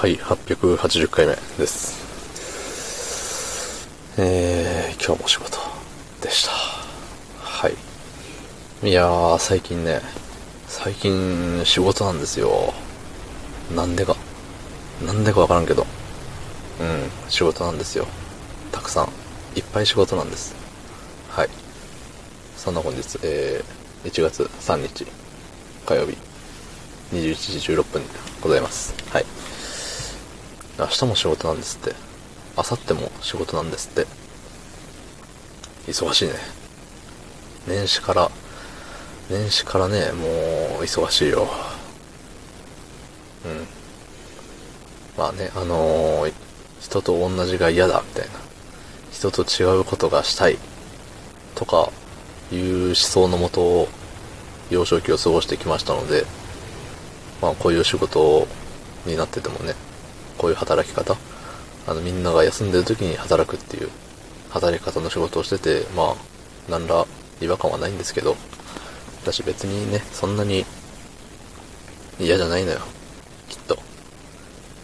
はい、880回目です。えー、今日も仕事でした。はい。いやー、最近ね、最近仕事なんですよ。なんでか。なんでかわからんけど。うん、仕事なんですよ。たくさん。いっぱい仕事なんです。はい。そんな本日、えー、1月3日、火曜日、21時16分でございます。はい。明日も仕事なんですって。明後日も仕事なんですって。忙しいね。年始から、年始からね、もう忙しいよ。うん。まあね、あのー人と同じが嫌だ、みたいな。人と違うことがしたい。とか、いう思想のもとを、幼少期を過ごしてきましたので、まあこういう仕事になっててもね、こういう働き方、あのみんなが休んでる時に働くっていう働き方の仕事をしてて、まあ、何ら違和感はないんですけど、私別にね、そんなに嫌じゃないのよ。きっと。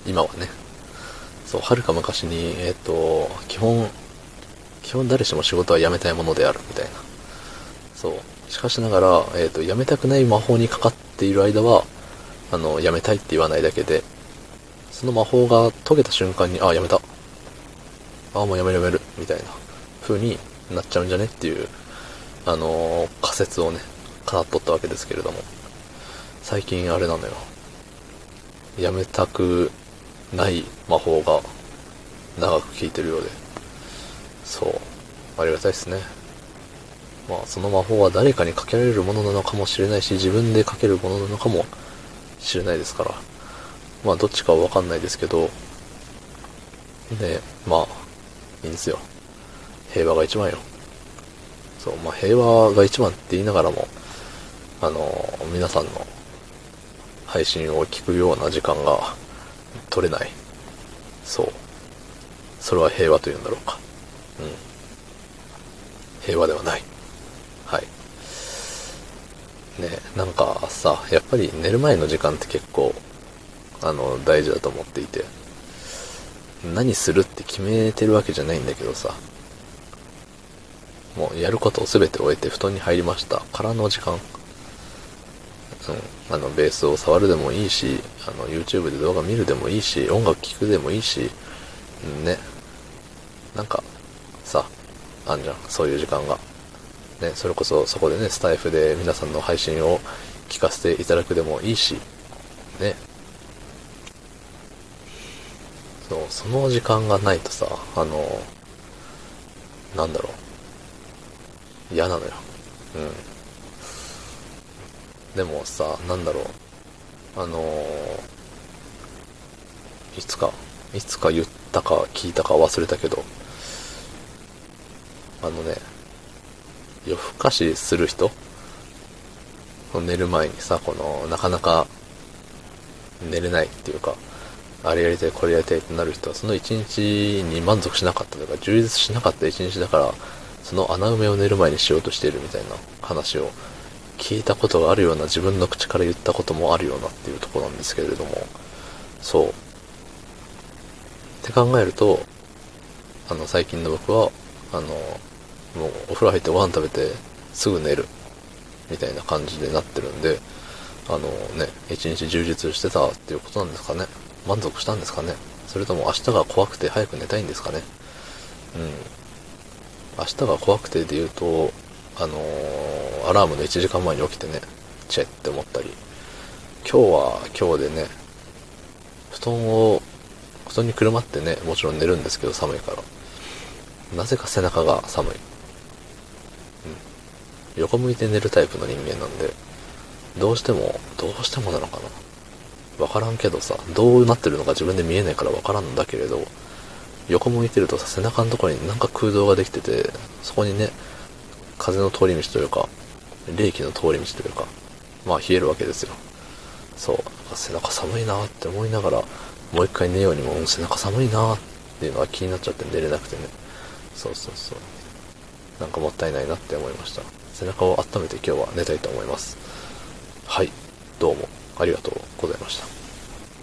今はね。そう、はるか昔に、えっ、と、基本、基本誰しも仕事は辞めたいものであるみたいな。そう。しかしながら、えっ、と、辞めたくない魔法にかかっている間は、あの、辞めたいって言わないだけで、その魔法が解けた瞬間に、あ、辞めた。あ、もう辞める辞める。みたいな風になっちゃうんじゃねっていう、あのー仮説をね、かなっとったわけですけれども、最近あれなのよ。辞めたくない魔法が長く効いてるようで、そう、ありがたいですね。まあ、その魔法は誰かにかけられるものなのかもしれないし、自分でかけるものなのかもしれないですから。まあ、どっちかはわかんないですけど、で、まあ、いいんですよ。平和が一番よ。そう、まあ、平和が一番って言いながらも、あの、皆さんの配信を聞くような時間が取れない。そう。それは平和というんだろうか。うん。平和ではない。はい。ねなんかさ、やっぱり寝る前の時間って結構、あの、大事だと思っていて、何するって決めてるわけじゃないんだけどさ、もうやることを全て終えて布団に入りました。からの時間、うん、あの、ベースを触るでもいいし、あの、YouTube で動画見るでもいいし、音楽聴くでもいいし、ね、なんか、さ、あんじゃん、そういう時間が。ね、それこそそこでね、スタイフで皆さんの配信を聞かせていただくでもいいし、ね。そう、その時間がないとさ、あの、なんだろう。嫌なのよ。うん。でもさ、なんだろう。あのいつか、いつか言ったか聞いたか忘れたけど、あのね、夜更かしする人？寝る前にさ、この、なかなか寝れないっていうか、あれやりたい、これやりたいってなる人は、その一日に満足しなかったとか、充実しなかった一日だから、その穴埋めを寝る前にしようとしているみたいな話を聞いたことがあるような、自分の口から言ったこともあるようなっていうとこなんですけれども、そう。って考えると、あの、最近の僕は、あの、もうお風呂入ってご飯食べてすぐ寝るみたいな感じでなってるんで、あのね、一日充実してたっていうことなんですかね。満足したんですかね？それとも明日が怖くて早く寝たいんですかね？うん。明日が怖くてで言うと、あのーアラームの1時間前に起きてね、チェって思ったり、今日は今日でね、布団を、布団にくるまってね、もちろん寝るんですけど寒いから。なぜか背中が寒い。うん。横向いて寝るタイプの人間なんで、どうしても、どうしてもなのかな。わからんけどさ、どうなってるのか自分で見えないからわからんんだけれど、横向いてるとさ、背中のところになんか空洞ができてて、そこにね、風の通り道というか、冷気の通り道というか、まあ冷えるわけですよ。そう。背中寒いなって思いながら、もう一回寝ようにも、う背中寒いなっていうのが気になっちゃって寝れなくてね。そうそうそう。なんかもったいないなって思いました。背中を温めて今日は寝たいと思います。はい。どうもありがとうございました。